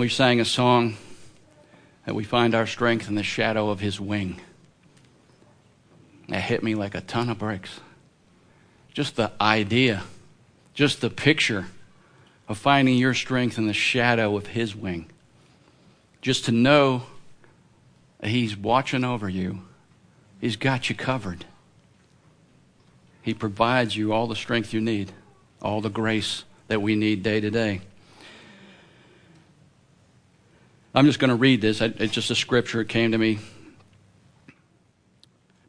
we sang a song that we find our strength in the shadow of his wing. That hit me like a ton of bricks. Just the idea, just the picture of finding your strength in the shadow of his wing. Just to know that he's watching over you, he's got you covered. He provides you all the strength you need, all the grace that we need day to day. I'm just going to read this. It's just a scripture. It came to me.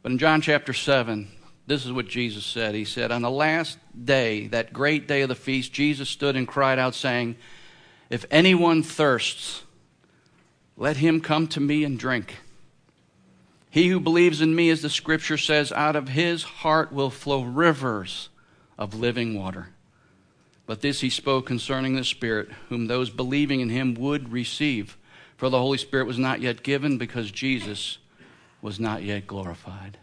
But in John chapter 7, this is what Jesus said. He said, On the last day, that great day of the feast, Jesus stood and cried out, saying, If anyone thirsts, let him come to me and drink. He who believes in me, as the scripture says, out of his heart will flow rivers of living water. But this he spoke concerning the Spirit, whom those believing in him would receive. For the Holy Spirit was not yet given because Jesus was not yet glorified.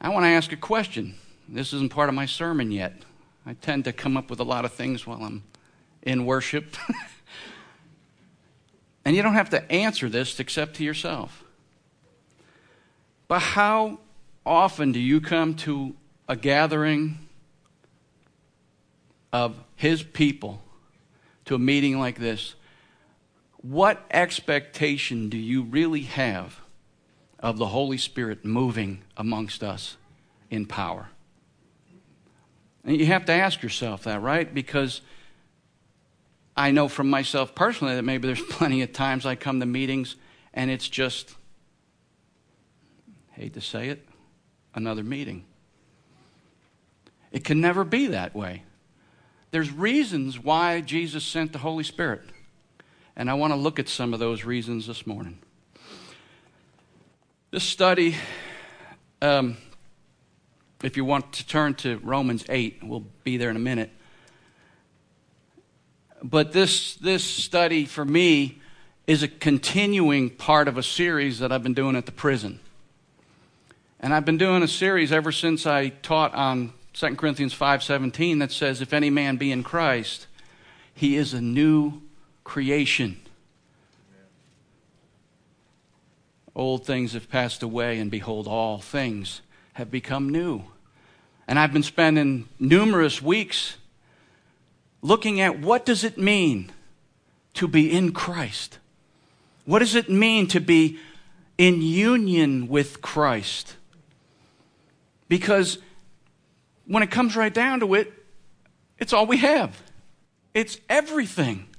I want to ask a question. This isn't part of my sermon yet. I tend to come up with a lot of things while I'm in worship. and you don't have to answer this except to yourself. But how often do you come to a gathering of His people, to a meeting like this? What expectation do you really have of the Holy Spirit moving amongst us in power? And you have to ask yourself that, right? Because I know from myself personally that maybe there's plenty of times I come to meetings and it's just hate to say it, another meeting. It can never be that way. There's reasons why Jesus sent the Holy Spirit. And I want to look at some of those reasons this morning. This study, um, if you want to turn to Romans 8, we'll be there in a minute. But this, this study for me is a continuing part of a series that I've been doing at the prison. And I've been doing a series ever since I taught on 2 Corinthians 5:17 that says if any man be in Christ, he is a new creation. Old things have passed away and behold all things have become new. And I've been spending numerous weeks looking at what does it mean to be in Christ? What does it mean to be in union with Christ? Because when it comes right down to it, it's all we have. It's everything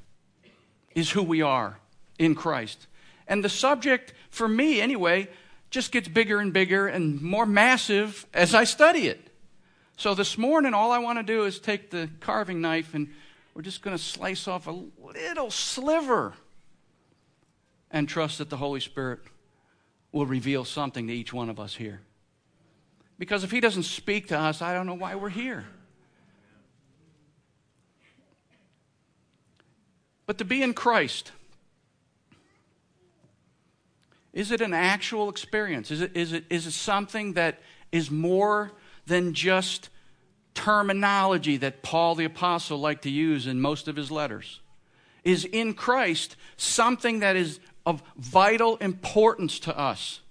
is who we are in Christ. And the subject, for me anyway, just gets bigger and bigger and more massive as I study it. So this morning, all I want to do is take the carving knife and we're just going to slice off a little sliver and trust that the Holy Spirit will reveal something to each one of us here. Because if He doesn't speak to us, I don't know why we're here. But to be in Christ, is it an actual experience? Is it, is it, is it something that is more than just terminology that Paul the Apostle liked to use in most of his letters? Is in Christ something that is of vital importance to us?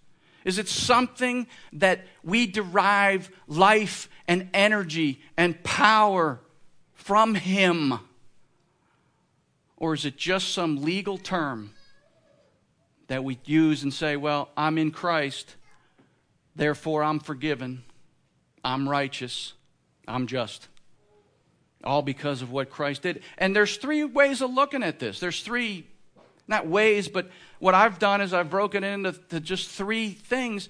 Is it something that we derive life and energy and power from Him? Or is it just some legal term that we use and say, well, I'm in Christ, therefore I'm forgiven, I'm righteous, I'm just? All because of what Christ did. And there's three ways of looking at this. There's three not ways, but what I've done is I've broken it into just three things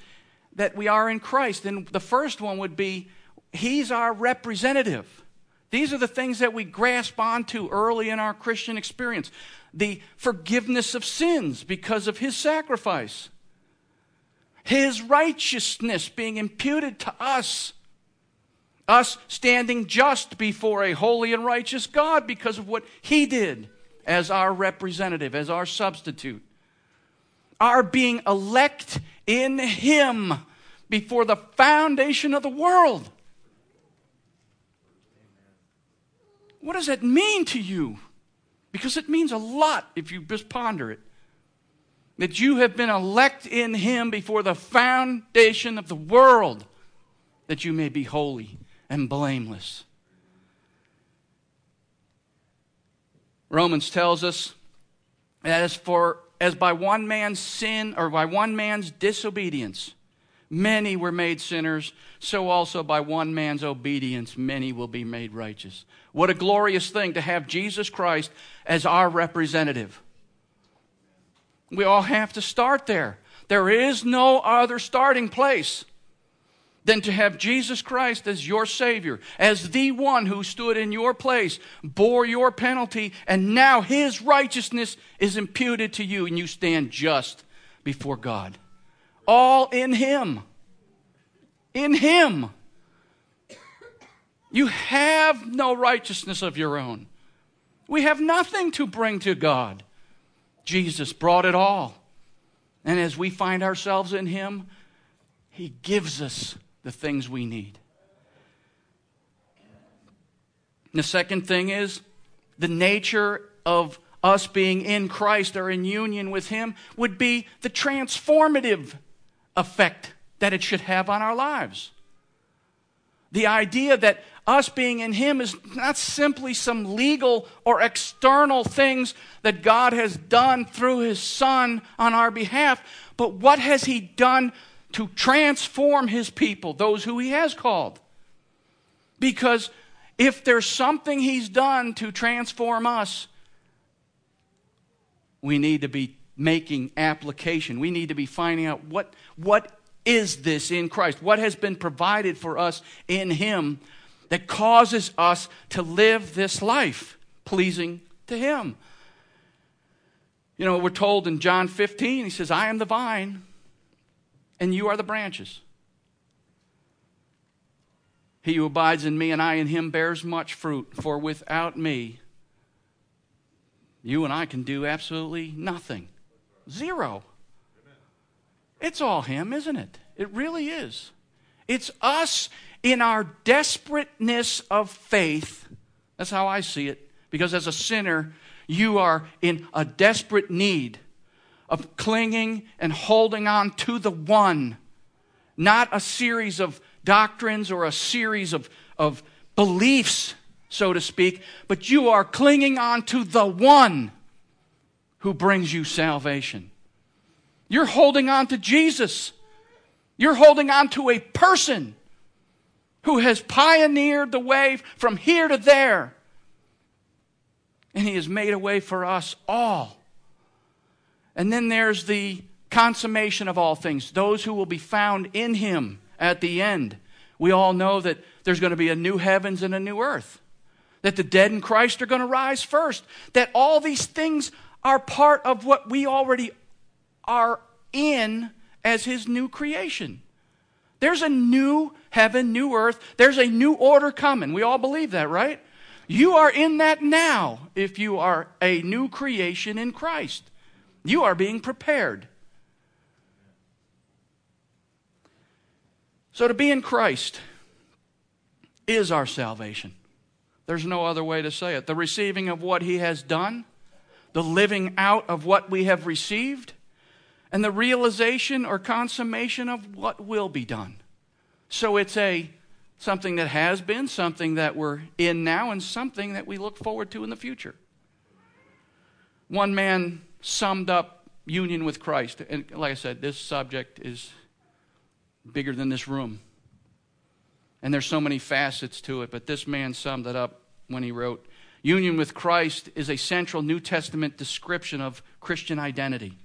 that we are in Christ. And the first one would be He's our representative. These are the things that we grasp onto early in our Christian experience the forgiveness of sins because of His sacrifice, His righteousness being imputed to us. Us standing just before a holy and righteous God because of what He did as our representative, as our substitute. Our being elect in Him before the foundation of the world. What does that mean to you? Because it means a lot if you just ponder it. That you have been elect in Him before the foundation of the world, that you may be holy and blameless. Romans tells us that as for as by one man's sin or by one man's disobedience many were made sinners, so also by one man's obedience many will be made righteous. What a glorious thing to have Jesus Christ as our representative. We all have to start there. There is no other starting place than to have Jesus Christ as your Savior, as the one who stood in your place, bore your penalty, and now His righteousness is imputed to you, and you stand just before God. All in Him. In Him. You have no righteousness of your own. We have nothing to bring to God. Jesus brought it all. And as we find ourselves in Him, He gives us the things we need. The second thing is the nature of us being in Christ or in union with Him would be the transformative effect that it should have on our lives. The idea that us being in Him is not simply some legal or external things that God has done through His Son on our behalf, but what has He done to transform his people, those who he has called. Because if there's something he's done to transform us, we need to be making application. We need to be finding out what, what is this in Christ? What has been provided for us in him that causes us to live this life pleasing to him? You know, we're told in John 15, he says, I am the vine and you are the branches. He who abides in me and I in him bears much fruit, for without me, you and I can do absolutely nothing. Zero. It's all him, isn't it? It really is. It's us in our desperateness of faith. That's how I see it. Because as a sinner, you are in a desperate need of clinging and holding on to the one, not a series of doctrines or a series of, of beliefs, so to speak, but you are clinging on to the one who brings you salvation. You're holding on to Jesus. You're holding on to a person who has pioneered the way from here to there. And he has made a way for us all. And then there's the consummation of all things, those who will be found in him at the end. We all know that there's going to be a new heavens and a new earth, that the dead in Christ are going to rise first, that all these things are part of what we already are in as his new creation. There's a new heaven, new earth. There's a new order coming. We all believe that, right? You are in that now if you are a new creation in Christ. You are being prepared. So, to be in Christ is our salvation. There's no other way to say it. The receiving of what He has done, the living out of what we have received, and the realization or consummation of what will be done. So, it's a something that has been, something that we're in now, and something that we look forward to in the future. One man summed up union with Christ. And like I said, this subject is bigger than this room. And there's so many facets to it, but this man summed it up when he wrote Union with Christ is a central New Testament description of Christian identity,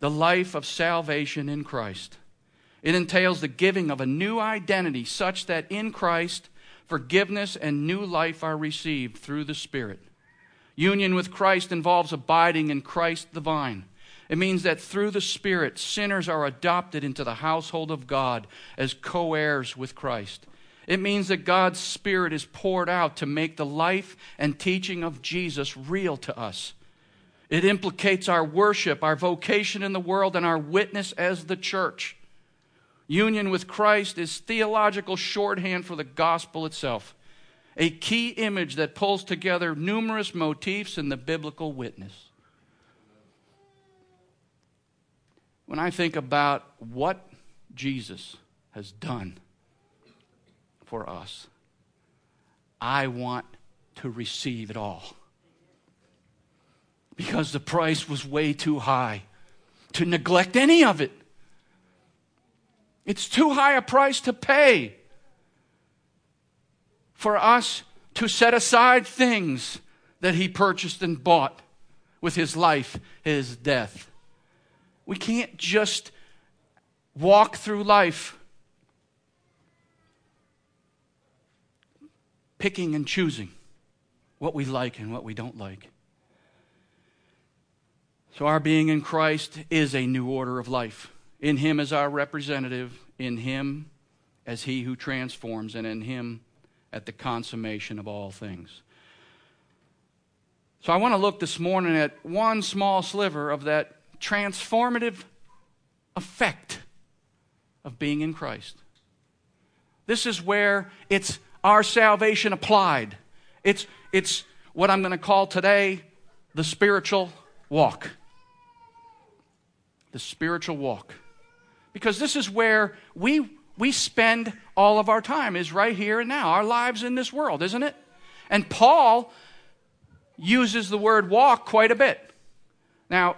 the life of salvation in Christ. It entails the giving of a new identity such that in Christ, forgiveness and new life are received through the Spirit. Union with Christ involves abiding in Christ the vine. It means that through the Spirit, sinners are adopted into the household of God as co heirs with Christ. It means that God's Spirit is poured out to make the life and teaching of Jesus real to us. It implicates our worship, our vocation in the world, and our witness as the church. Union with Christ is theological shorthand for the gospel itself. a key image that pulls together numerous motifs in the biblical witness. When I think about what Jesus has done for us, I want to receive it all. Because the price was way too high to neglect any of it. It's too high a price to pay for us to set aside things that he purchased and bought with his life, his death. We can't just walk through life picking and choosing what we like and what we don't like. So, our being in Christ is a new order of life. In Him as our representative, in Him as He who transforms, and in Him at the consummation of all things. So, I want to look this morning at one small sliver of that transformative effect of being in Christ. This is where it's our salvation applied. It's, it's what I'm going to call today the spiritual walk. The spiritual walk. Because this is where we, we spend all of our time, is right here and now, our lives in this world, isn't it? And Paul uses the word walk quite a bit. Now,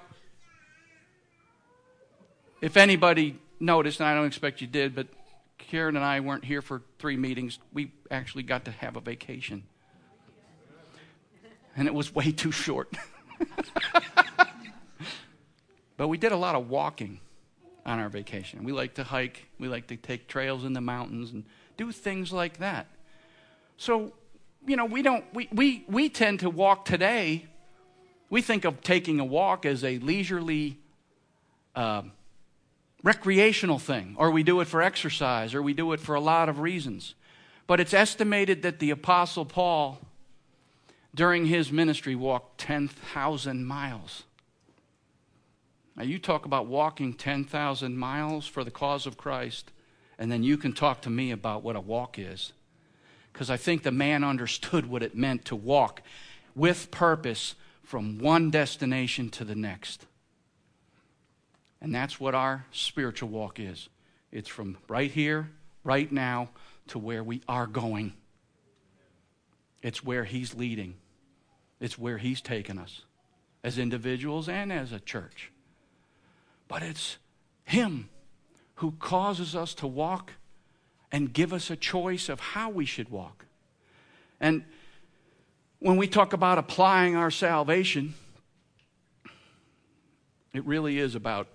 if anybody noticed, and I don't expect you did, but Karen and I weren't here for three meetings. We actually got to have a vacation. And it was way too short. but we did a lot of walking on our vacation. We like to hike, we like to take trails in the mountains and do things like that. So, you know, we don't we we, we tend to walk today. We think of taking a walk as a leisurely uh, recreational thing, or we do it for exercise, or we do it for a lot of reasons. But it's estimated that the Apostle Paul, during his ministry, walked 10,000 miles. Now, you talk about walking 10,000 miles for the cause of Christ, and then you can talk to me about what a walk is. Because I think the man understood what it meant to walk with purpose from one destination to the next. And that's what our spiritual walk is it's from right here, right now, to where we are going. It's where He's leading, it's where He's taken us as individuals and as a church. But it's Him who causes us to walk and give us a choice of how we should walk. And when we talk about applying our salvation, it really is about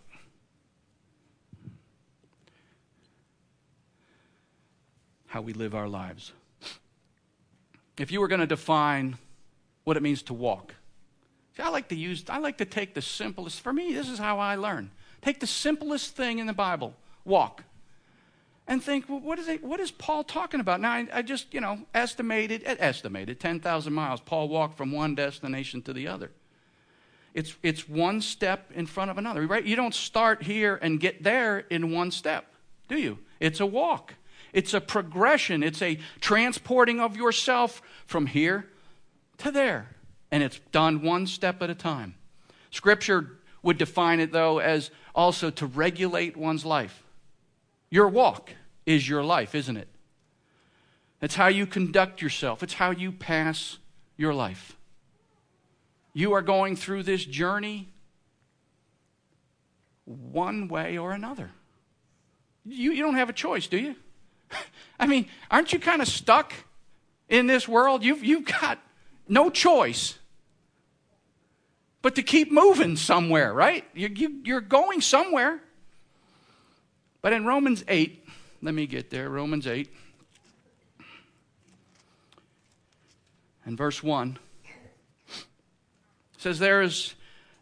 how we live our lives. If you were going to define what it means to walk, see, I like to use, I like to take the simplest, for me, this is how I learn. Take the simplest thing in the Bible, walk, and think, well, what is, it, what is Paul talking about? Now, I, I just, you know, estimated, eh, estimated 10,000 miles. Paul walked from one destination to the other. It's, it's one step in front of another, right? You don't start here and get there in one step, do you? It's a walk. It's a progression, it's a transporting of yourself from here to there. And it's done one step at a time. Scripture would define it, though, as also to regulate one's life. Your walk is your life, isn't it? It's how you conduct yourself, it's how you pass your life. You are going through this journey one way or another. You, you don't have a choice, do you? I mean, aren't you kind of stuck in this world? You've, you've got no choice but to keep moving somewhere, right? You, you, you're going somewhere. But in Romans 8, let me get there, Romans 8, and verse 1 says, There is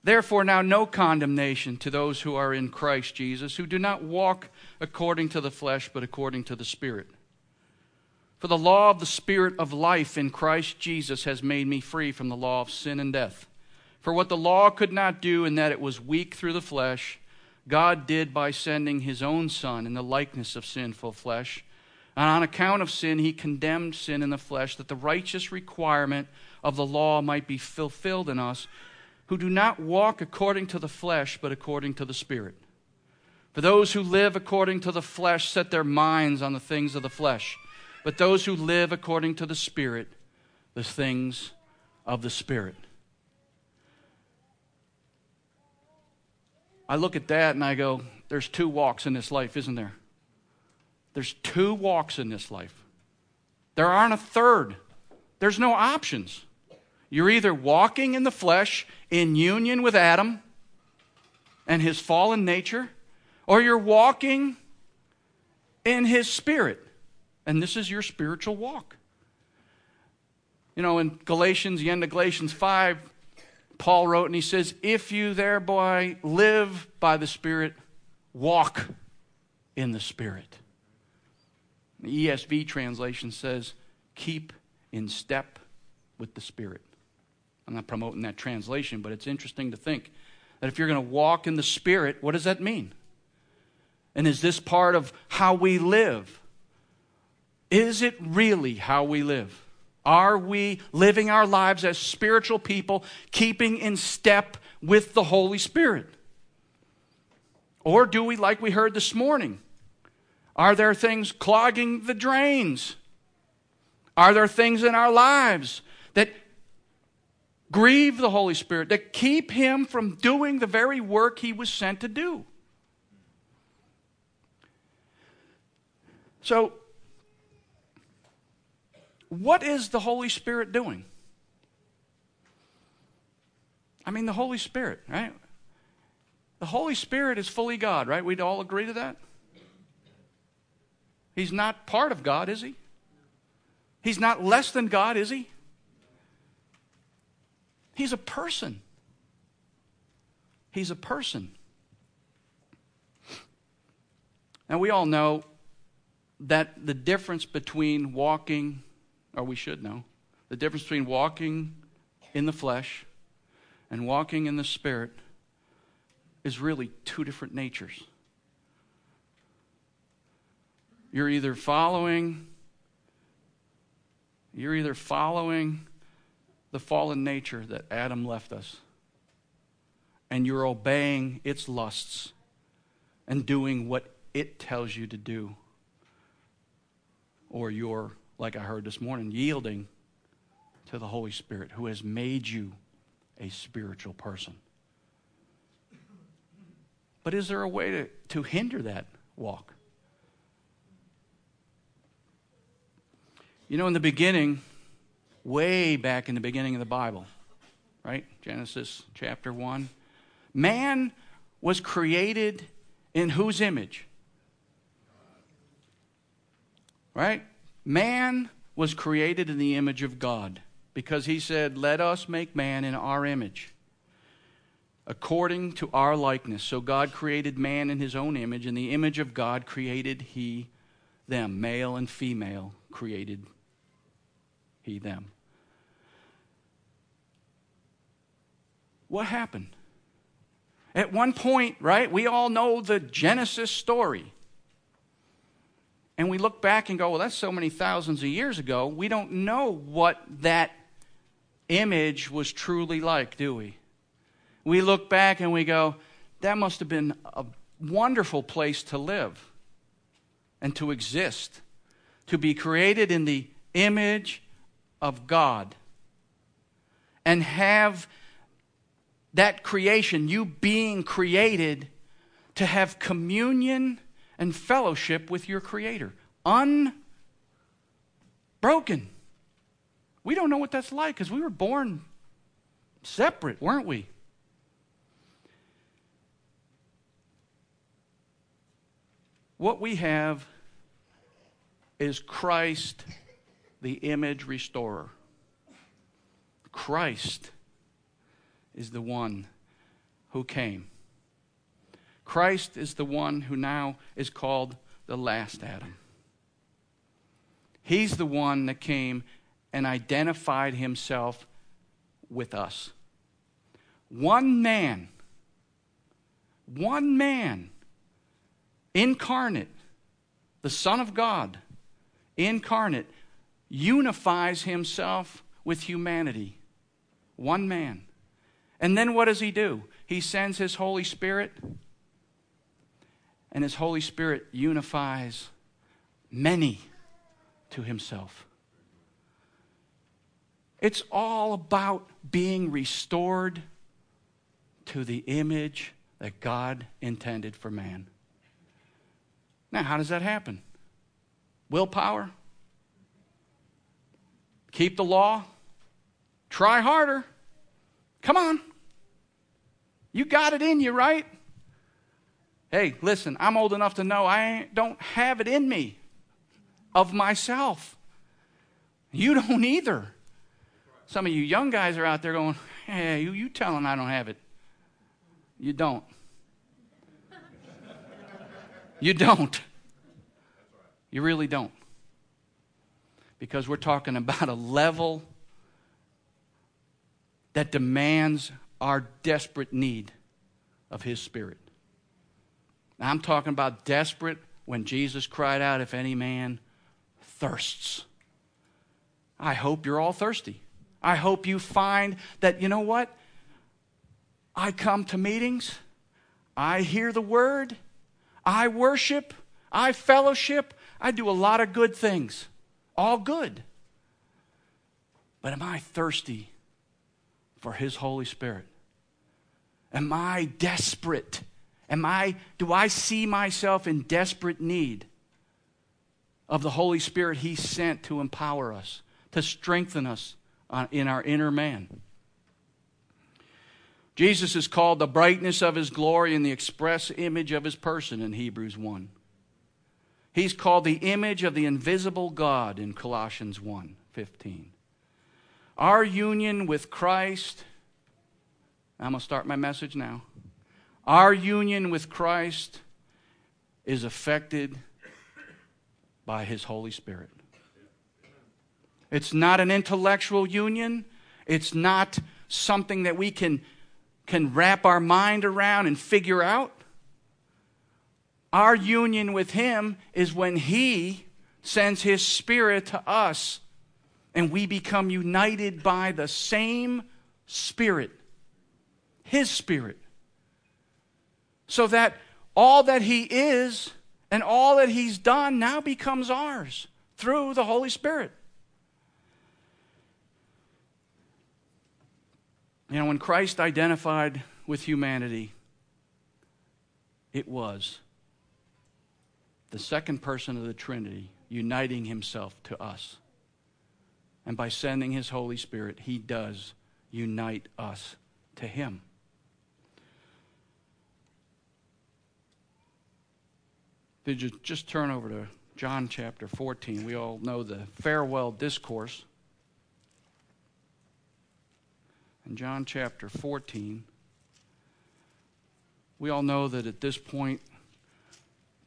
therefore now no condemnation to those who are in Christ Jesus, who do not walk according to the flesh, but according to the Spirit. For the law of the Spirit of life in Christ Jesus has made me free from the law of sin and death. For what the law could not do, in that it was weak through the flesh, God did by sending his own Son in the likeness of sinful flesh, And on account of sin, he condemned sin in the flesh, that the righteous requirement of the law might be fulfilled in us, who do not walk according to the flesh, but according to the Spirit. For those who live according to the flesh set their minds on the things of the flesh, but those who live according to the Spirit, the things of the Spirit. I look at that and I go, there's two walks in this life, isn't there? There's two walks in this life. There aren't a third. There's no options. You're either walking in the flesh in union with Adam and his fallen nature, or you're walking in his spirit. And this is your spiritual walk. You know, in Galatians, the end of Galatians 5, Paul wrote and he says, If you thereby live by the Spirit, walk in the Spirit. The ESV translation says, Keep in step with the Spirit. I'm not promoting that translation, but it's interesting to think that if you're going to walk in the Spirit, what does that mean? And is this part of how we live? Is it really how we live? Are we living our lives as spiritual people, keeping in step with the Holy Spirit? Or do we, like we heard this morning, are there things clogging the drains? Are there things in our lives that grieve the Holy Spirit, that keep Him from doing the very work He was sent to do? So, what is the Holy Spirit doing? I mean, the Holy Spirit, right? The Holy Spirit is fully God, right? We'd all agree to that? He's not part of God, is he? He's not less than God, is he? He's a person. He's a person. Now, we all know that the difference between walking or we should know, the difference between walking in the flesh and walking in the spirit is really two different natures. You're either following you're either following the fallen nature that Adam left us and you're obeying its lusts and doing what it tells you to do or you're like I heard this morning, yielding to the Holy Spirit who has made you a spiritual person. But is there a way to, to hinder that walk? You know, in the beginning, way back in the beginning of the Bible, right? Genesis chapter 1, man was created in whose image? Right? Man was created in the image of God because he said, Let us make man in our image, according to our likeness. So God created man in his own image. In the image of God created he them. Male and female created he them. What happened? At one point, right, we all know the Genesis story and we look back and go, well, that's so many thousands of years ago. We don't know what that image was truly like, do we? We look back and we go, that must have been a wonderful place to live and to exist, to be created in the image of God and have that creation, you being created, to have communion and fellowship with your Creator. Unbroken. We don't know what that's like because we were born separate, weren't we? What we have is Christ, the image restorer. Christ is the one who came. Christ is the one who now is called the last Adam. He's the one that came and identified himself with us. One man, one man, incarnate, the Son of God, incarnate, unifies himself with humanity. One man. And then what does he do? He sends his Holy Spirit, and his Holy Spirit unifies many to himself. It's all about being restored to the image that God intended for man. Now, how does that happen? Willpower? Keep the law? Try harder. Come on. You got it in you, right? Hey, listen, I'm old enough to know I don't have it in me of myself. You don't either. Some of you young guys are out there going, hey, you, you telling I don't have it. You don't. You don't. You really don't. Because we're talking about a level that demands our desperate need of His Spirit. Now, I'm talking about desperate when Jesus cried out, If any man thirsts. I hope you're all thirsty. I hope you find that, you know what? I come to meetings, I hear the word, I worship, I fellowship, I do a lot of good things. All good. But am I thirsty for His Holy Spirit? Am I desperate? Am I, do I see myself in desperate need of the Holy Spirit He sent to empower us, to strengthen us uh, in our inner man? Jesus is called the brightness of his glory and the express image of his person in Hebrews 1. He's called the image of the invisible God in Colossians 1 15. Our union with Christ, I'm going to start my message now. Our union with Christ is affected by his Holy Spirit. It's not an intellectual union, it's not something that we can can wrap our mind around and figure out. Our union with Him is when He sends His Spirit to us and we become united by the same Spirit, His Spirit. So that all that He is and all that He's done now becomes ours through the Holy Spirit. You know, when Christ identified with humanity, it was the second person of the Trinity uniting himself to us. And by sending his Holy Spirit, he does unite us to him. Did you just turn over to John chapter 14? We all know the farewell discourse. in John chapter 14, we all know that at this point,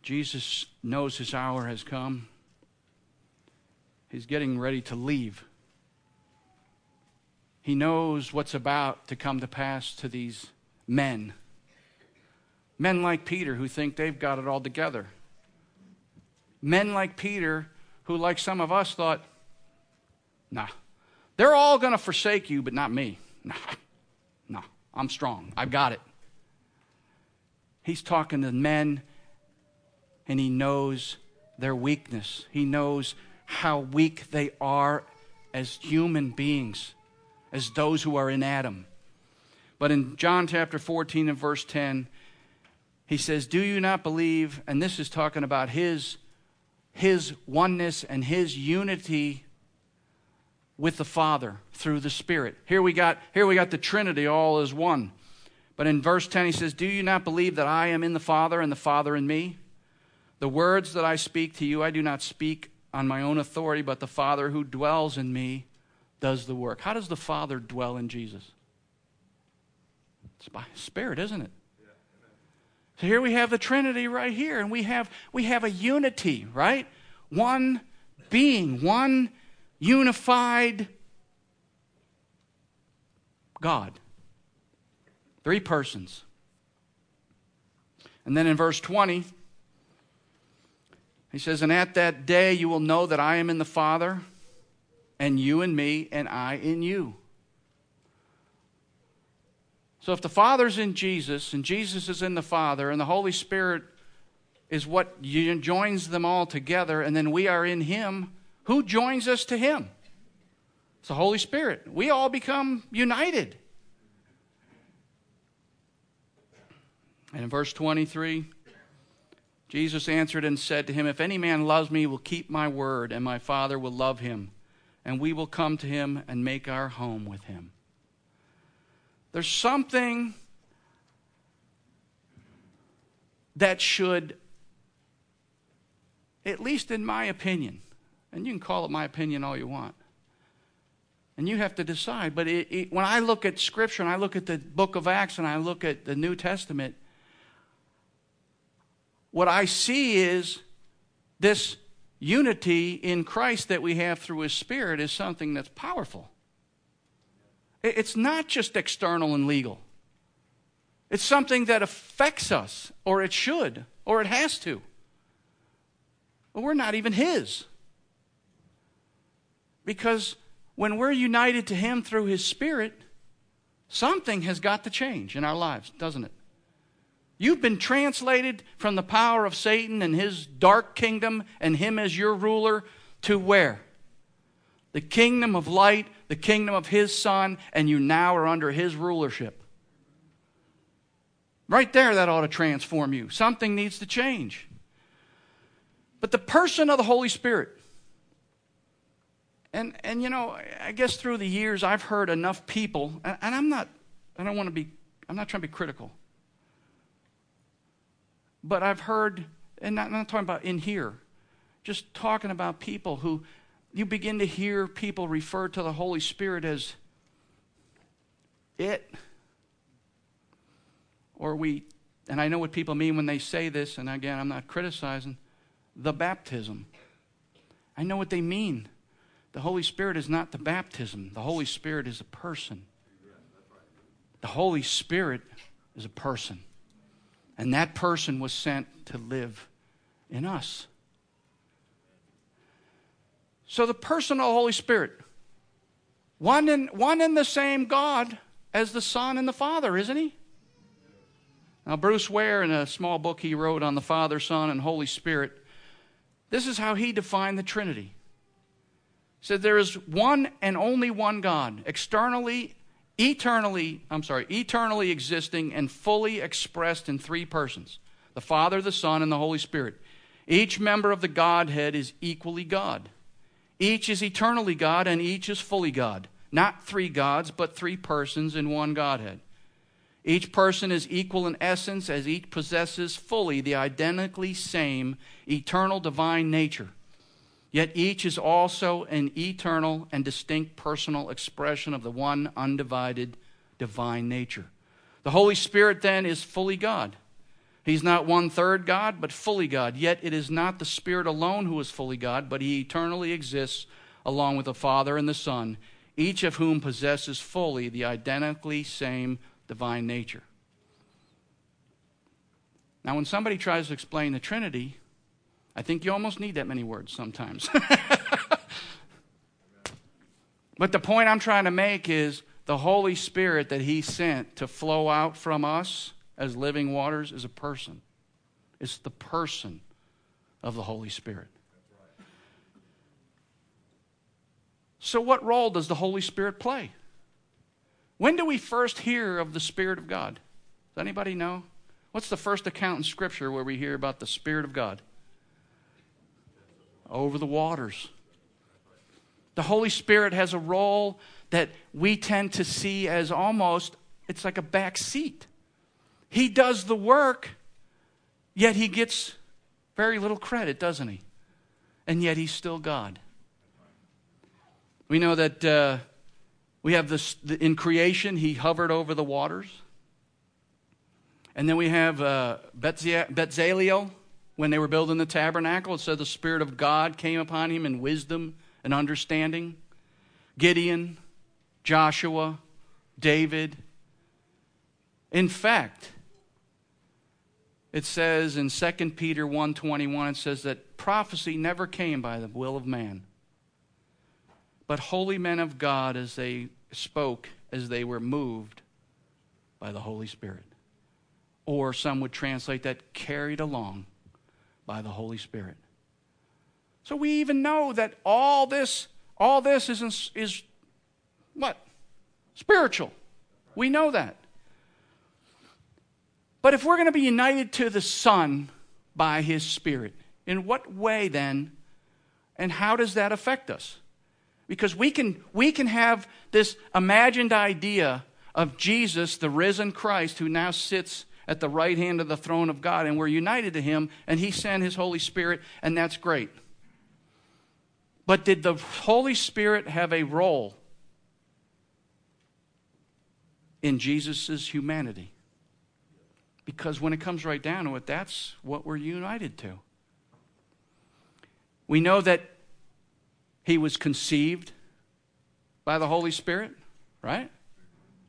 Jesus knows his hour has come. He's getting ready to leave. He knows what's about to come to pass to these men. Men like Peter who think they've got it all together. Men like Peter who, like some of us, thought, nah, they're all going to forsake you, but not me. Nah, nah, I'm strong. I've got it. He's talking to men, and he knows their weakness. He knows how weak they are as human beings, as those who are in Adam. But in John chapter 14 and verse 10, he says, Do you not believe? And this is talking about his, his oneness and his unity with the Father through the Spirit. Here we got here we got the Trinity all as one. But in verse 10 he says, "Do you not believe that I am in the Father and the Father in me? The words that I speak to you I do not speak on my own authority, but the Father who dwells in me does the work." How does the Father dwell in Jesus? It's by Spirit, isn't it? So here we have the Trinity right here, and we have we have a unity, right? One being, one unified God. Three persons. And then in verse 20, He says, And at that day you will know that I am in the Father, and you in me, and I in you. So if the Father's in Jesus, and Jesus is in the Father, and the Holy Spirit is what joins them all together, and then we are in Him, who joins us to Him? It's the Holy Spirit. We all become united. And in verse 23, Jesus answered and said to him, If any man loves me, will keep my word, and my Father will love him, and we will come to him and make our home with him. There's something that should, at least in my opinion, and you can call it my opinion all you want, and you have to decide. But it, it, when I look at Scripture and I look at the book of Acts and I look at the New Testament, what I see is this unity in Christ that we have through His Spirit is something that's powerful. It's not just external and legal, it's something that affects us, or it should, or it has to. But we're not even His. Because when we're united to Him through His Spirit, something has got to change in our lives, doesn't it? You've been translated from the power of Satan and his dark kingdom and him as your ruler to where? The kingdom of light, the kingdom of his son, and you now are under his rulership. Right there, that ought to transform you. Something needs to change. But the person of the Holy Spirit, and, and you know, I guess through the years I've heard enough people, and, and I'm not, I don't want to be, I'm not trying to be critical. But I've heard, and not, not talking about in here, just talking about people who you begin to hear people refer to the Holy Spirit as it. Or we, and I know what people mean when they say this, and again, I'm not criticizing, the baptism. I know what they mean. The Holy Spirit is not the baptism, the Holy Spirit is a person. The Holy Spirit is a person. And that person was sent to live in us. So the person of the Holy Spirit, one in, one in the same God as the Son and the Father, isn't he? Now, Bruce Ware, in a small book he wrote on the Father, Son, and Holy Spirit, this is how he defined the Trinity. He said, There is one and only one God, externally eternally, I'm sorry, eternally existing and fully expressed in three persons the Father, the Son, and the Holy Spirit. Each member of the Godhead is equally God. Each is eternally God, and each is fully God. Not three gods, but three persons in one Godhead. Each person is equal in essence as each possesses fully the identically same eternal divine nature. Yet each is also an eternal and distinct personal expression of the one undivided divine nature. The Holy Spirit then is fully God. He's not one third God, but fully God. Yet it is not the Spirit alone who is fully God, but he eternally exists along with the Father and the Son, each of whom possesses fully the identically same divine nature. Now, when somebody tries to explain the Trinity, I think you almost need that many words sometimes. but the point I'm trying to make is the Holy Spirit that He sent to flow out from us as living waters is a person. It's the person of the Holy Spirit. So, what role does the Holy Spirit play? When do we first hear of the Spirit of God? Does anybody know? What's the first account in Scripture where we hear about the Spirit of God? over the waters. The Holy Spirit has a role that we tend to see as almost, it's like a back seat. He does the work, yet he gets very little credit, doesn't he? And yet he's still God. We know that uh, we have this in creation, he hovered over the waters. And then we have uh, Bezalel, when they were building the tabernacle. It said the Spirit of God came upon him in wisdom and understanding. Gideon, Joshua, David. In fact, it says in 2 Peter 1:21 it says that prophecy never came by the will of man, but holy men of God as they spoke, as they were moved by the Holy Spirit. Or some would translate that carried along by the Holy Spirit. So we even know that all this, all this is, is what? Spiritual. We know that. But if we're going to be united to the Son by His Spirit, in what way then, and how does that affect us? Because we can, we can have this imagined idea of Jesus, the risen Christ, who now sits at the right hand of the throne of God, and we're united to Him, and He sent His Holy Spirit, and that's great. But did the Holy Spirit have a role in Jesus' humanity? Because when it comes right down to it, that's what we're united to. We know that he was conceived by the Holy Spirit, right?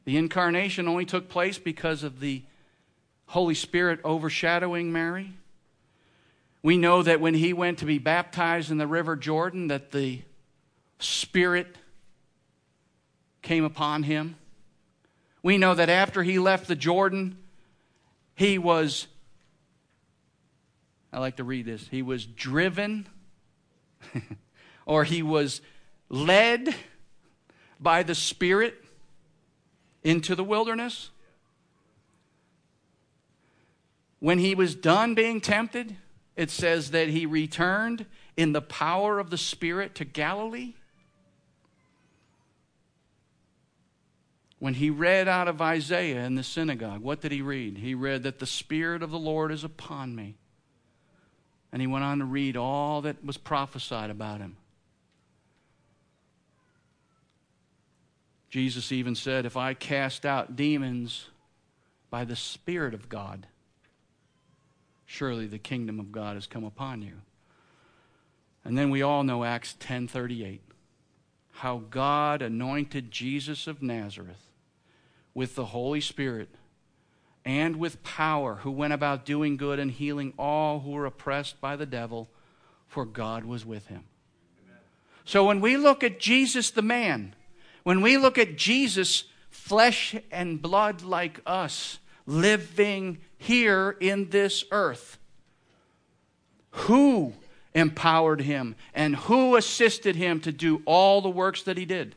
The incarnation only took place because of the Holy Spirit overshadowing Mary. We know that when he went to be baptized in the river Jordan that the Spirit came upon him. We know that after he left the Jordan, he was, I like to read this, he was driven or he was led by the Spirit into the wilderness. When he was done being tempted, it says that he returned in the power of the Spirit to Galilee. When he read out of Isaiah in the synagogue, what did he read? He read that the Spirit of the Lord is upon me. And he went on to read all that was prophesied about him. Jesus even said, If I cast out demons by the Spirit of God, surely the kingdom of God has come upon you. And then we all know Acts 10:38. How God anointed Jesus of Nazareth with the Holy Spirit and with power, who went about doing good and healing all who were oppressed by the devil, for God was with him. Amen. So when we look at Jesus the man, when we look at Jesus, flesh and blood like us, living here in this earth, who empowered him and who assisted him to do all the works that he did?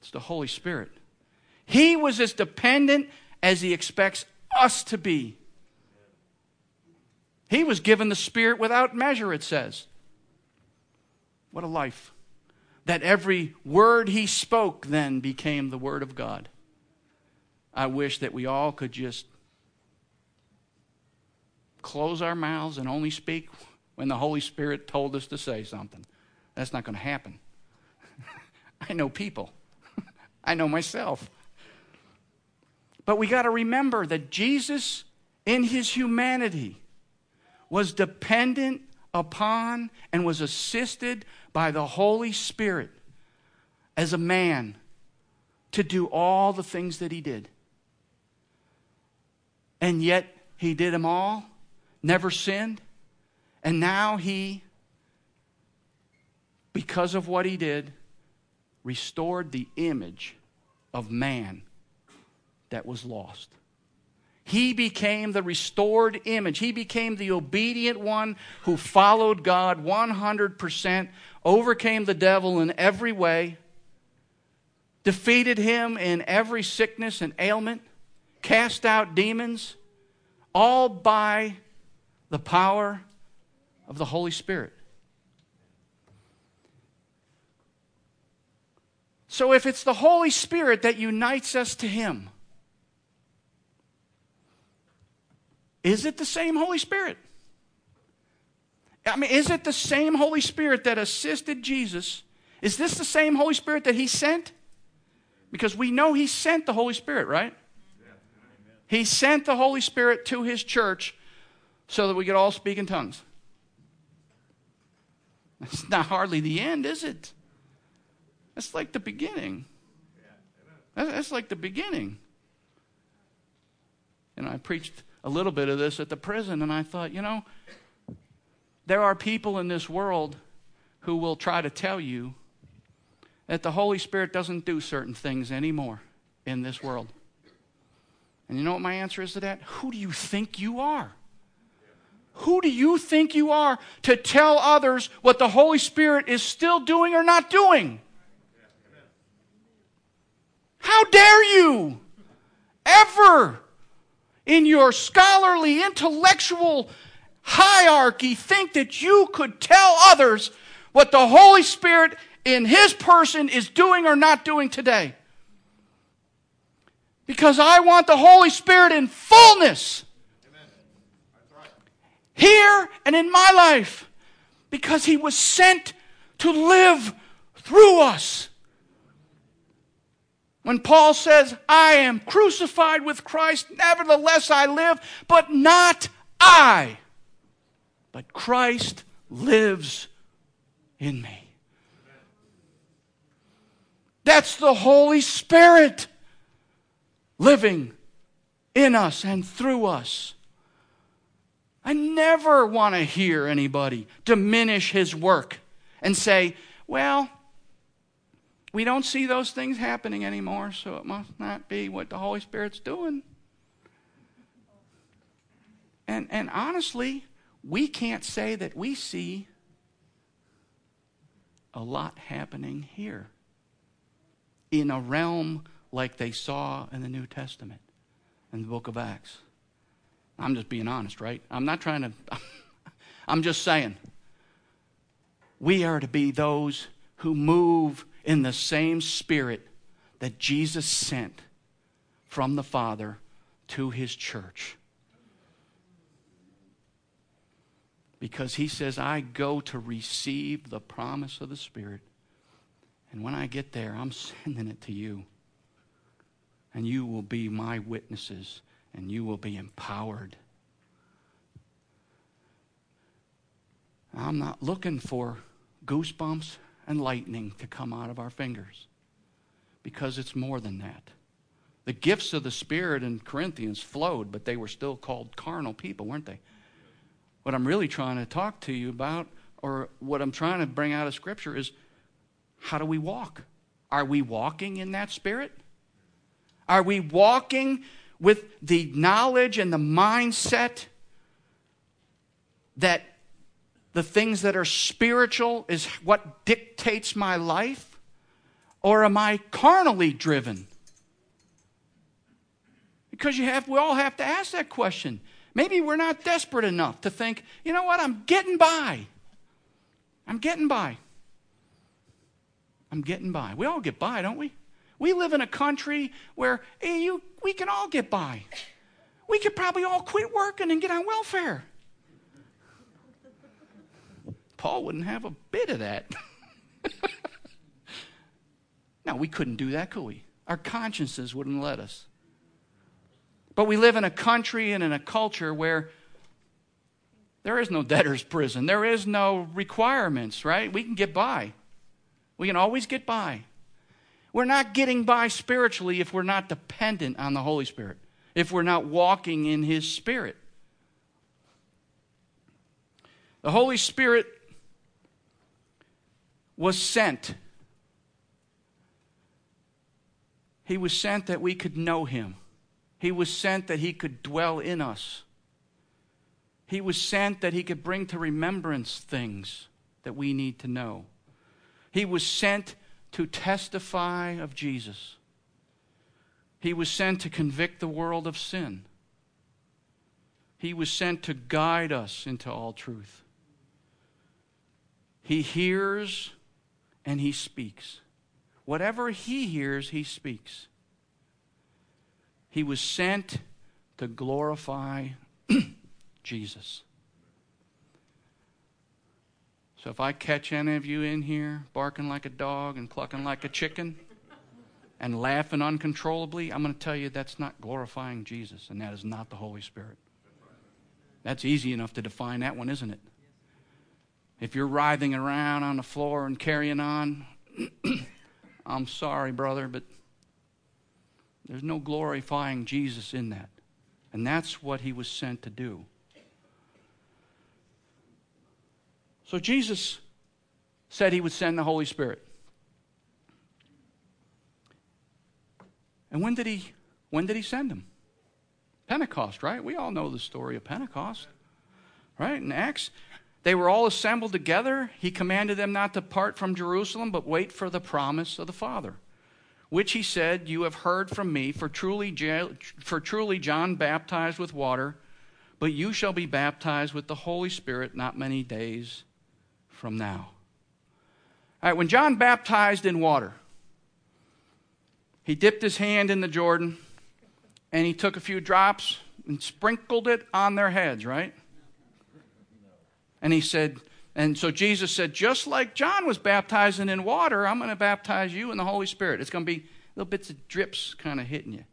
It's the Holy Spirit. He was as dependent as he expects us to be. He was given the Spirit without measure, it says. What a life. That every word he spoke then became the Word of God. I wish that we all could just close our mouths and only speak when the Holy Spirit told us to say something. That's not going to happen. I know people, I know myself. But we got to remember that Jesus, in his humanity, was dependent upon and was assisted by the Holy Spirit as a man to do all the things that he did. And yet, he did them all, never sinned, and now he, because of what he did, restored the image of man that was lost. He became the restored image. He became the obedient one who followed God 100%, overcame the devil in every way, defeated him in every sickness and ailment, cast out demons, all by the power of the Holy Spirit. So, if it's the Holy Spirit that unites us to Him, Is it the same Holy Spirit? I mean, is it the same Holy Spirit that assisted Jesus? Is this the same Holy Spirit that He sent? Because we know He sent the Holy Spirit, right? He sent the Holy Spirit to His church so that we could all speak in tongues. That's not hardly the end, is it? That's like the beginning. That's like the beginning. And I preached a little bit of this at the prison, and I thought, you know, there are people in this world who will try to tell you that the Holy Spirit doesn't do certain things anymore in this world. And you know what my answer is to that? Who do you think you are? Who do you think you are to tell others what the Holy Spirit is still doing or not doing? How dare you ever, in your scholarly, intellectual hierarchy, think that you could tell others what the Holy Spirit in His person is doing or not doing today? Because I want the Holy Spirit in fullness here and in my life because He was sent to live through us. When Paul says, I am crucified with Christ, nevertheless I live, but not I, but Christ lives in me. That's the Holy Spirit living in us and through us. I never want to hear anybody diminish his work and say, well, we don't see those things happening anymore, so it must not be what the Holy Spirit's doing. And, and honestly, we can't say that we see a lot happening here in a realm like they saw in the New Testament, in the book of Acts. I'm just being honest, right? I'm not trying to, I'm just saying. We are to be those who move in the same spirit that Jesus sent from the Father to his church. Because he says, I go to receive the promise of the Spirit. And when I get there, I'm sending it to you. And you will be my witnesses, and you will be empowered. I'm not looking for goosebumps and lightning to come out of our fingers because it's more than that. The gifts of the Spirit in Corinthians flowed, but they were still called carnal people, weren't they? What I'm really trying to talk to you about, or what I'm trying to bring out of Scripture, is how do we walk? Are we walking in that Spirit? Are we walking with the knowledge and the mindset that the things that are spiritual is what dictates my life? Or am I carnally driven? Because you have, we all have to ask that question. Maybe we're not desperate enough to think, you know what, I'm getting by. I'm getting by. I'm getting by. We all get by, don't we? We live in a country where hey, you, we can all get by. We could probably all quit working and get on welfare. Paul wouldn't have a bit of that. now, we couldn't do that, could we? Our consciences wouldn't let us. But we live in a country and in a culture where there is no debtor's prison. There is no requirements, right? We can get by. We can always get by. We're not getting by spiritually if we're not dependent on the Holy Spirit, if we're not walking in His Spirit. The Holy Spirit was sent. He was sent that we could know him. He was sent that he could dwell in us. He was sent that he could bring to remembrance things that we need to know. He was sent to testify of Jesus. He was sent to convict the world of sin. He was sent to guide us into all truth. He hears and he speaks. Whatever he hears, he speaks. He was sent to glorify Jesus. So if I catch any of you in here barking like a dog and clucking like a chicken and laughing uncontrollably, I'm going to tell you that's not glorifying Jesus, and that is not the Holy Spirit. That's easy enough to define that one, isn't it? If you're writhing around on the floor and carrying on, I'm sorry, brother, but there's no glorifying Jesus in that. And that's what he was sent to do. So Jesus said he would send the Holy Spirit. And when did he when did he send him? Pentecost, right? We all know the story of Pentecost. Right? In Acts, they were all assembled together. He commanded them not to part from Jerusalem, but wait for the promise of the Father, which he said, You have heard from me, for truly, for truly John baptized with water, but you shall be baptized with the Holy Spirit not many days from now. All right, when John baptized in water, he dipped his hand in the Jordan and he took a few drops and sprinkled it on their heads, right? And he said, and so Jesus said, just like John was baptizing in water, I'm going to baptize you in the Holy Spirit. It's going to be little bits of drips kind of hitting you.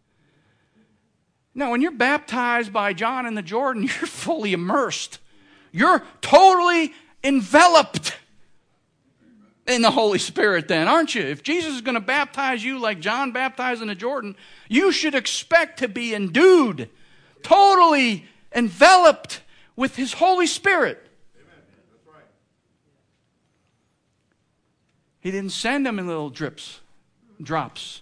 Now, when you're baptized by John in the Jordan, you're fully immersed. You're totally enveloped in the Holy Spirit, then, aren't you? If Jesus is going to baptize you like John baptized in the Jordan, you should expect to be endued, totally enveloped with His Holy Spirit. He didn't send them in little drips, drops.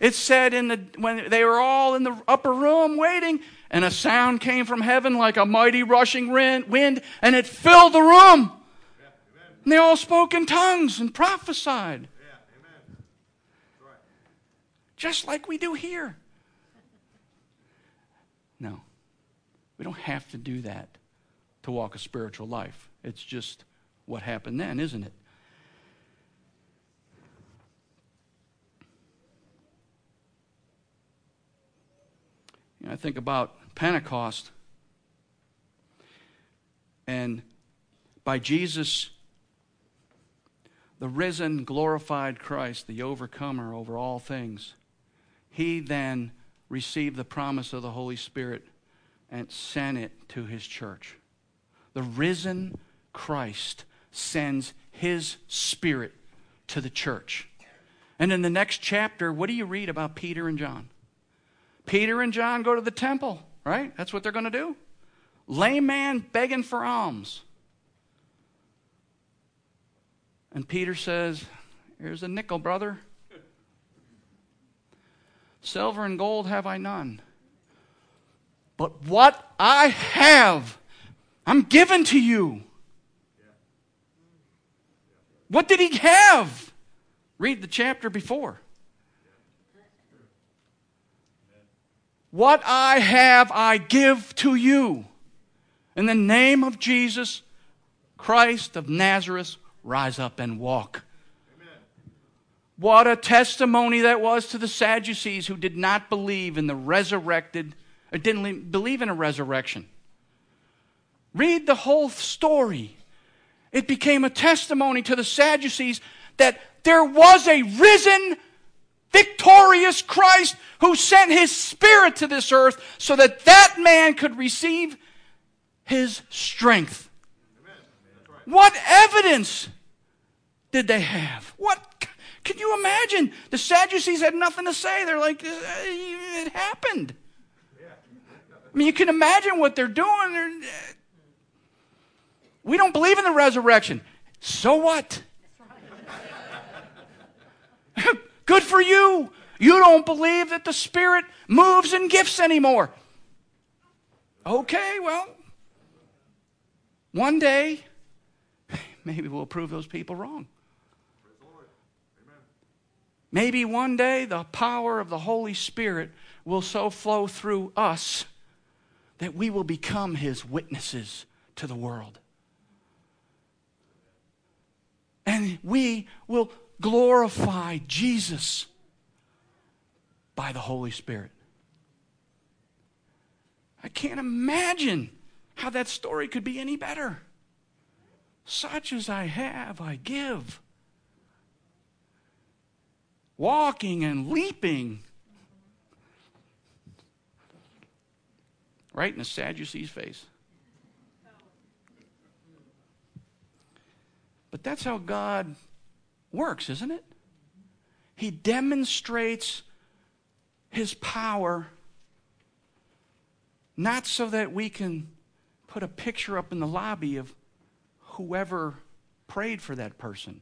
It said in the when they were all in the upper room waiting, and a sound came from heaven like a mighty rushing wind, and it filled the room. And they all spoke in tongues and prophesied. Just like we do here. No, we don't have to do that to walk a spiritual life. It's just what happened then, isn't it? You know, I think about Pentecost and by Jesus the risen, glorified Christ, the overcomer over all things, he then received the promise of the Holy Spirit and sent it to his church. The risen Christ sends his spirit to the church. And in the next chapter, what do you read about Peter and John? Peter and John go to the temple, right? That's what they're going to do. Lame man begging for alms. And Peter says, Here's a nickel, brother. Silver and gold have I none. But what I have, I'm given to you. What did he have? Read the chapter before. What I have, I give to you. In the name of Jesus Christ of Nazareth, rise up and walk. Amen. What a testimony that was to the Sadducees who did not believe in the resurrected, or didn't believe in a resurrection. Read the whole story. It became a testimony to the Sadducees that there was a risen, victorious Christ who sent his spirit to this earth so that that man could receive his strength. What evidence did they have? What can you imagine? The Sadducees had nothing to say. They're like, uh, it happened. I mean, you can imagine what they're doing. Uh, we don't believe in the resurrection. So what? Good for you. You don't believe that the Spirit moves in gifts anymore. Okay, well, one day, maybe we'll prove those people wrong. Maybe one day the power of the Holy Spirit will so flow through us that we will become His witnesses to the world. And we will glorify Jesus by the Holy Spirit. I can't imagine how that story could be any better. Such as I have, I give. Walking and leaping. Right in the Sadducee's face. But that's how God works, isn't it? He demonstrates his power not so that we can put a picture up in the lobby of whoever prayed for that person.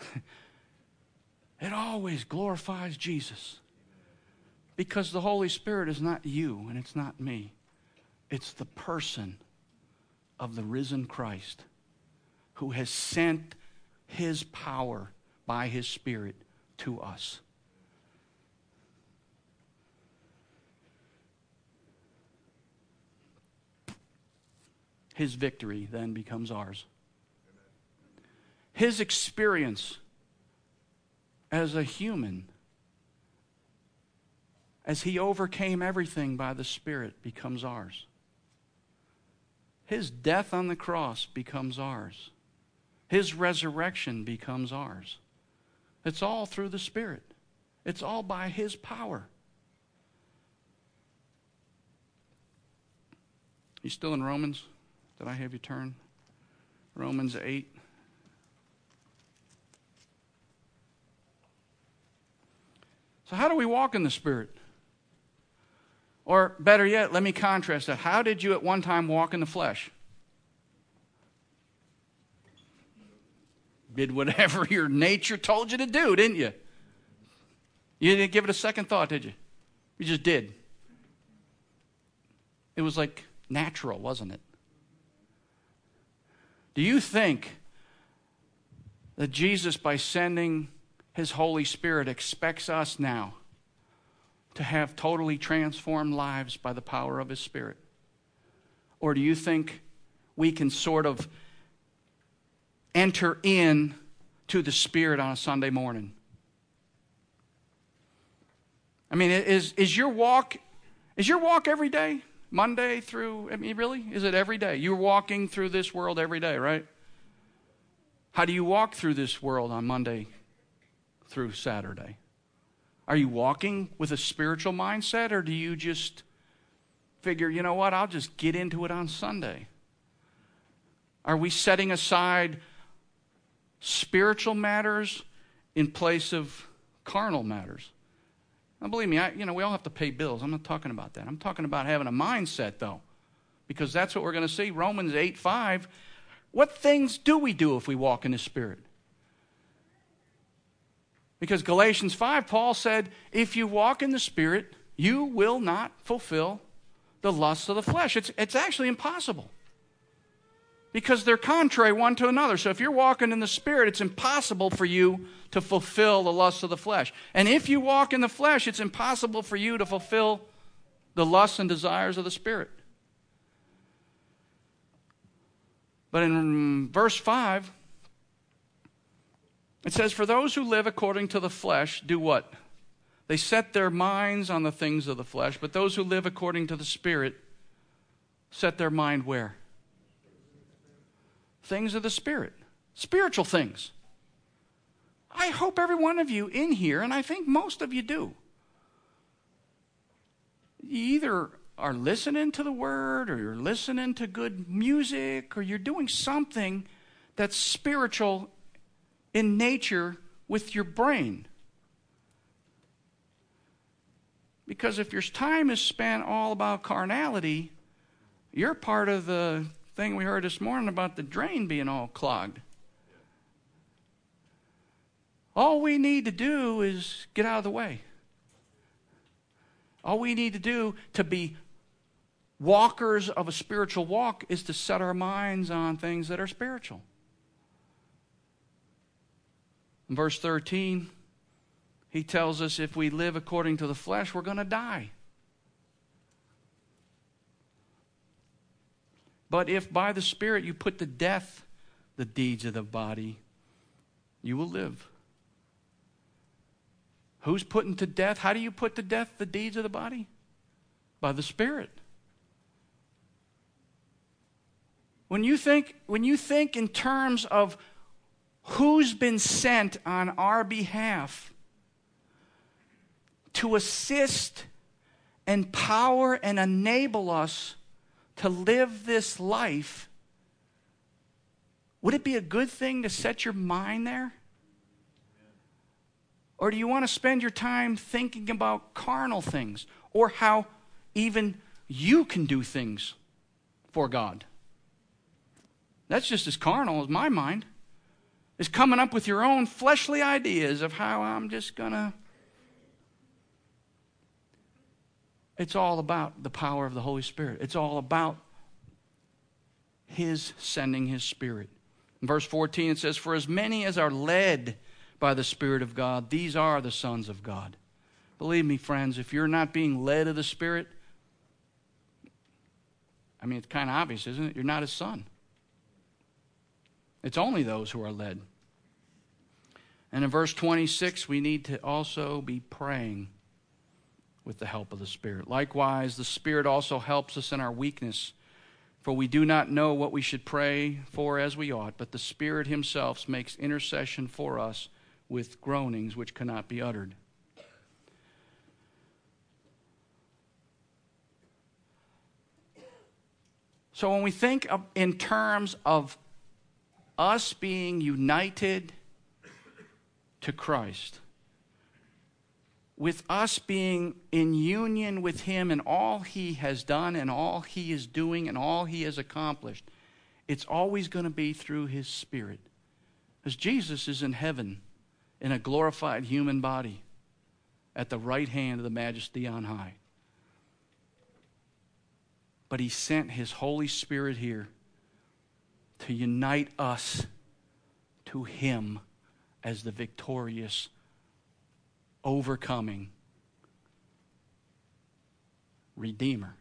it always glorifies Jesus. Because the Holy Spirit is not you and it's not me, it's the person of the risen Christ who has sent his power by his Spirit to us. His victory then becomes ours. His experience as a human, as he overcame everything by the Spirit, becomes ours. His death on the cross becomes ours. His resurrection becomes ours. It's all through the Spirit, it's all by His power. You still in Romans? Did I have you turn? Romans 8. So, how do we walk in the Spirit? Or better yet, let me contrast that. How did you at one time walk in the flesh? Did whatever your nature told you to do, didn't you? You didn't give it a second thought, did you? You just did. It was like natural, wasn't it? Do you think that Jesus, by sending his Holy Spirit, expects us now to have totally transformed lives by the power of His Spirit? Or do you think we can sort of enter in to the Spirit on a Sunday morning? I mean, is, is your walk is your walk every day? Monday through I mean really? Is it every day? You're walking through this world every day, right? How do you walk through this world on Monday through Saturday? Are you walking with a spiritual mindset or do you just figure, you know what, I'll just get into it on Sunday? Are we setting aside spiritual matters in place of carnal matters? Now, believe me, I, you know, we all have to pay bills. I'm not talking about that. I'm talking about having a mindset, though, because that's what we're going to see. Romans 8 5. What things do we do if we walk in the Spirit? Because Galatians 5, Paul said, if you walk in the Spirit, you will not fulfill the lusts of the flesh. It's, it's actually impossible because they're contrary one to another. So if you're walking in the Spirit, it's impossible for you to fulfill the lusts of the flesh. And if you walk in the flesh, it's impossible for you to fulfill the lusts and desires of the Spirit. But in verse 5, it says, For those who live according to the flesh do what? They set their minds on the things of the flesh, but those who live according to the Spirit set their mind where? Things of the Spirit, spiritual things. I hope every one of you in here, and I think most of you do, you either are listening to the Word, or you're listening to good music, or you're doing something that's spiritual in nature with your brain. Because if your time is spent all about carnality, you're part of the thing we heard this morning about the drain being all clogged. All we need to do is get out of the way. All we need to do to be walkers of a spiritual walk is to set our minds on things that are spiritual. In verse 13, he tells us if we live according to the flesh, we're going to die. But if by the Spirit you put to death the deeds of the body, you will live. Who's putting to death? How do you put to death the deeds of the body? By the Spirit. When you think, when you think in terms of who's been sent on our behalf to assist, empower, and enable us to live this life, would it be a good thing to set your mind there? Or do you want to spend your time thinking about carnal things or how even you can do things for God? That's just as carnal as my mind. Is coming up with your own fleshly ideas of how I'm just going to. It's all about the power of the Holy Spirit. It's all about His sending His Spirit. In verse 14, it says, For as many as are led by the Spirit of God, these are the sons of God. Believe me, friends, if you're not being led of the Spirit, I mean, it's kind of obvious, isn't it? You're not his son. It's only those who are led. And in verse 26, we need to also be praying with the help of the Spirit. Likewise, the Spirit also helps us in our weakness. For we do not know what we should pray for as we ought, but the Spirit Himself makes intercession for us with groanings which cannot be uttered. So when we think of, in terms of us being united to Christ, with us being in union with Him and all He has done and all He is doing and all He has accomplished, it's always going to be through His Spirit. Because Jesus is in heaven in a glorified human body at the right hand of the Majesty on high but He sent His Holy Spirit here to unite us to Him as the victorious, overcoming Redeemer.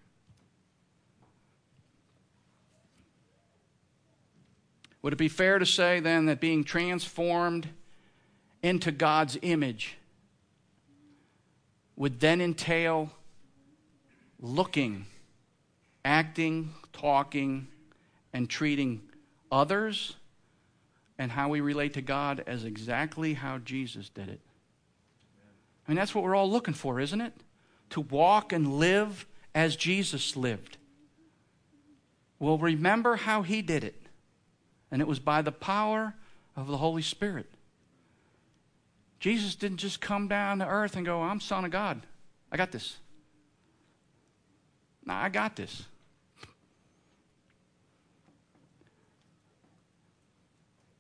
Would it be fair to say then that being transformed into God's image would then entail looking acting, talking, and treating others and how we relate to God as exactly how Jesus did it. I mean, that's what we're all looking for, isn't it? To walk and live as Jesus lived. Well, remember how he did it. And it was by the power of the Holy Spirit. Jesus didn't just come down to earth and go, I'm Son of God. I got this. No, I got this.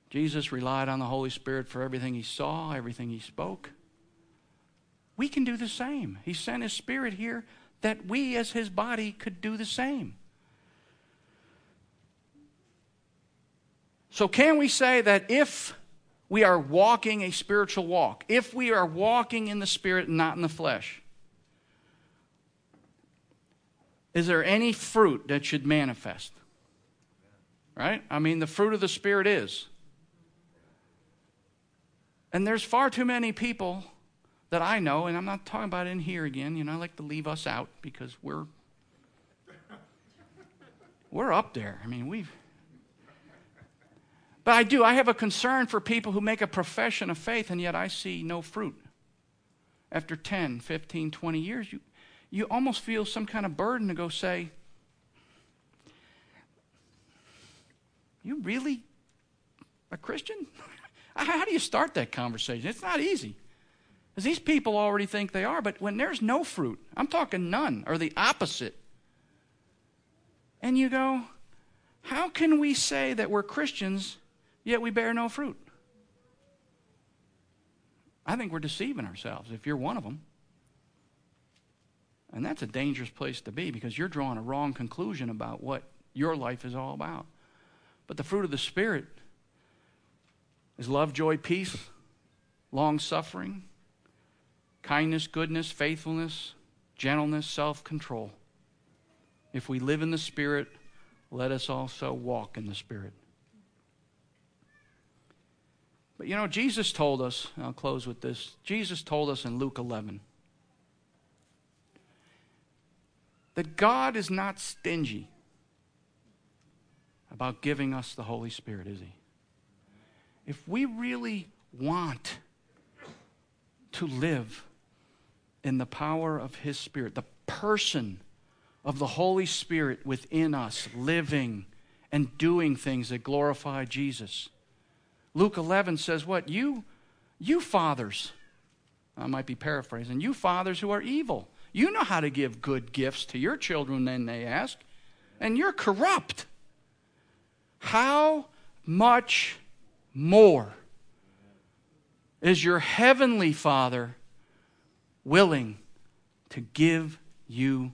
Jesus relied on the Holy Spirit for everything he saw, everything he spoke. We can do the same. He sent his Spirit here that we, as his body, could do the same. So, can we say that if we are walking a spiritual walk, if we are walking in the Spirit and not in the flesh, is there any fruit that should manifest? Right? I mean, the fruit of the Spirit is. And there's far too many people that I know, and I'm not talking about in here again, you know, I like to leave us out because we're we're up there. I mean, we've But I do, I have a concern for people who make a profession of faith and yet I see no fruit. After 10, 15, 20 years, you you almost feel some kind of burden to go say, You really a Christian? How do you start that conversation? It's not easy. Because these people already think they are, but when there's no fruit, I'm talking none, or the opposite, and you go, How can we say that we're Christians yet we bear no fruit? I think we're deceiving ourselves if you're one of them. And that's a dangerous place to be because you're drawing a wrong conclusion about what your life is all about. But the fruit of the Spirit is love, joy, peace, long suffering, kindness, goodness, faithfulness, gentleness, self control. If we live in the Spirit, let us also walk in the Spirit. But you know, Jesus told us, I'll close with this. Jesus told us in Luke 11 that God is not stingy about giving us the Holy Spirit, is He? If we really want to live in the power of His Spirit, the person of the Holy Spirit within us, living and doing things that glorify Jesus. Luke 11 says, What? You, you fathers, I might be paraphrasing, you fathers who are evil you know how to give good gifts to your children when they ask, and you're corrupt. how much more is your heavenly Father willing to give you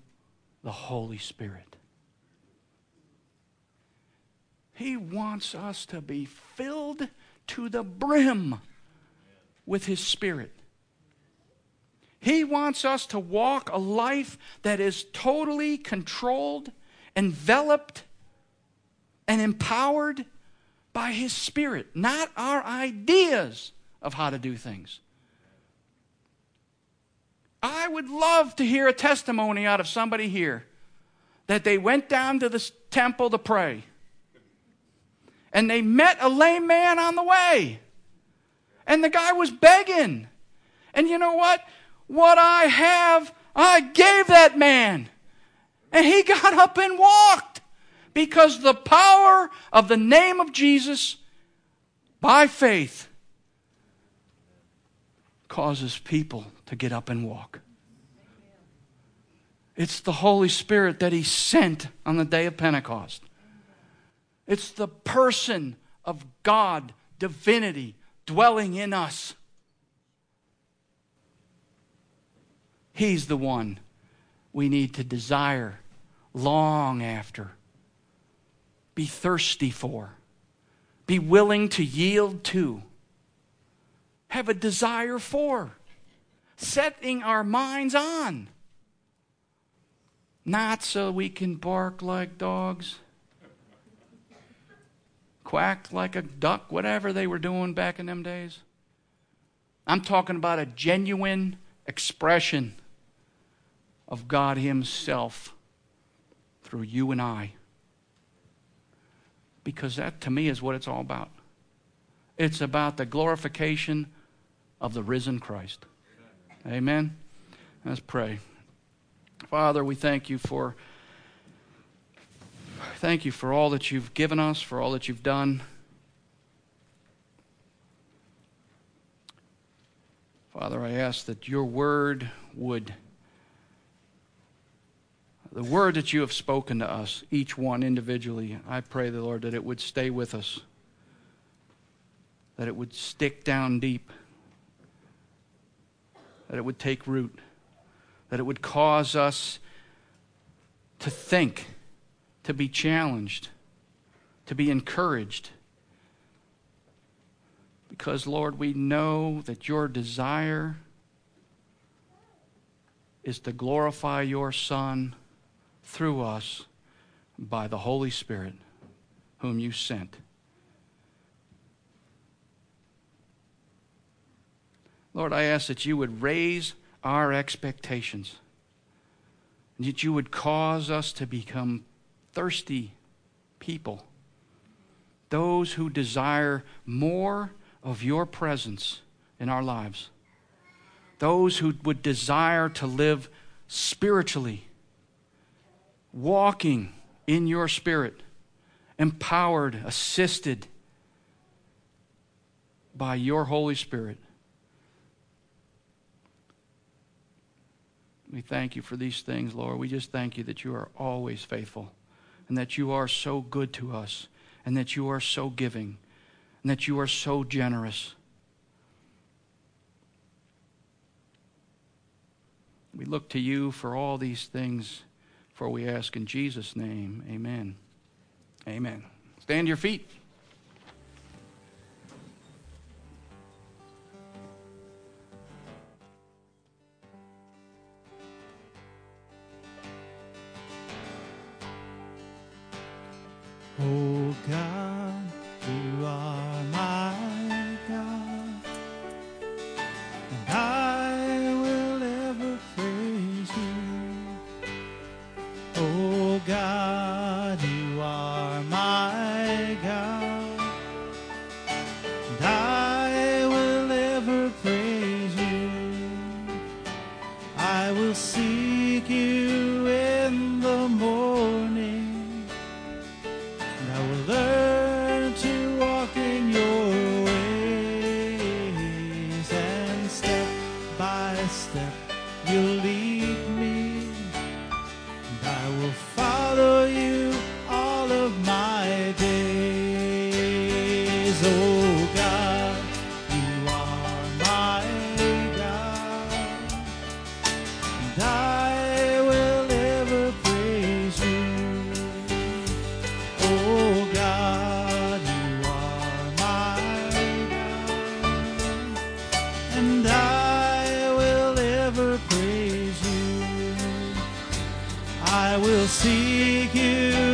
the Holy Spirit? He wants us to be filled to the brim with His Spirit. He wants us to walk a life that is totally controlled, enveloped, and empowered by His Spirit, not our ideas of how to do things. I would love to hear a testimony out of somebody here that they went down to the temple to pray and they met a lame man on the way. And the guy was begging. And you know what? What I have, I gave that man. And he got up and walked because the power of the name of Jesus by faith causes people to get up and walk. It's the Holy Spirit that He sent on the day of Pentecost. It's the person of God, divinity, dwelling in us. He's the one we need to desire, long after, be thirsty for, be willing to yield to, have a desire for, setting our minds on. Not so we can bark like dogs quack like a duck, whatever they were doing back in them days. I'm talking about a genuine expression of God Himself through you and I. Because that, to me, is what it's all about. It's about the glorification of the risen Christ. Amen. Let's pray. Father, we thank you for thank you for all that you've given us, for all that you've done. Father, I ask that your word would, the word that you have spoken to us, each one individually, I pray, the Lord, that it would stay with us, that it would stick down deep, that it would take root, that it would cause us to think to be challenged, to be encouraged. Because, Lord, we know that your desire is to glorify your Son through us by the Holy Spirit, whom you sent. Lord, I ask that you would raise our expectations, and that you would cause us to become thirsty people, those who desire more of your presence in our lives, those who would desire to live spiritually, walking in your spirit, empowered, assisted by your Holy Spirit. We thank you for these things, Lord. We just thank you that you are always faithful and that you are so good to us, and that you are so giving, and that you are so generous. We look to you for all these things, for we ask in Jesus' name. Amen. Amen. Stand your feet. Oh God, you are will seek you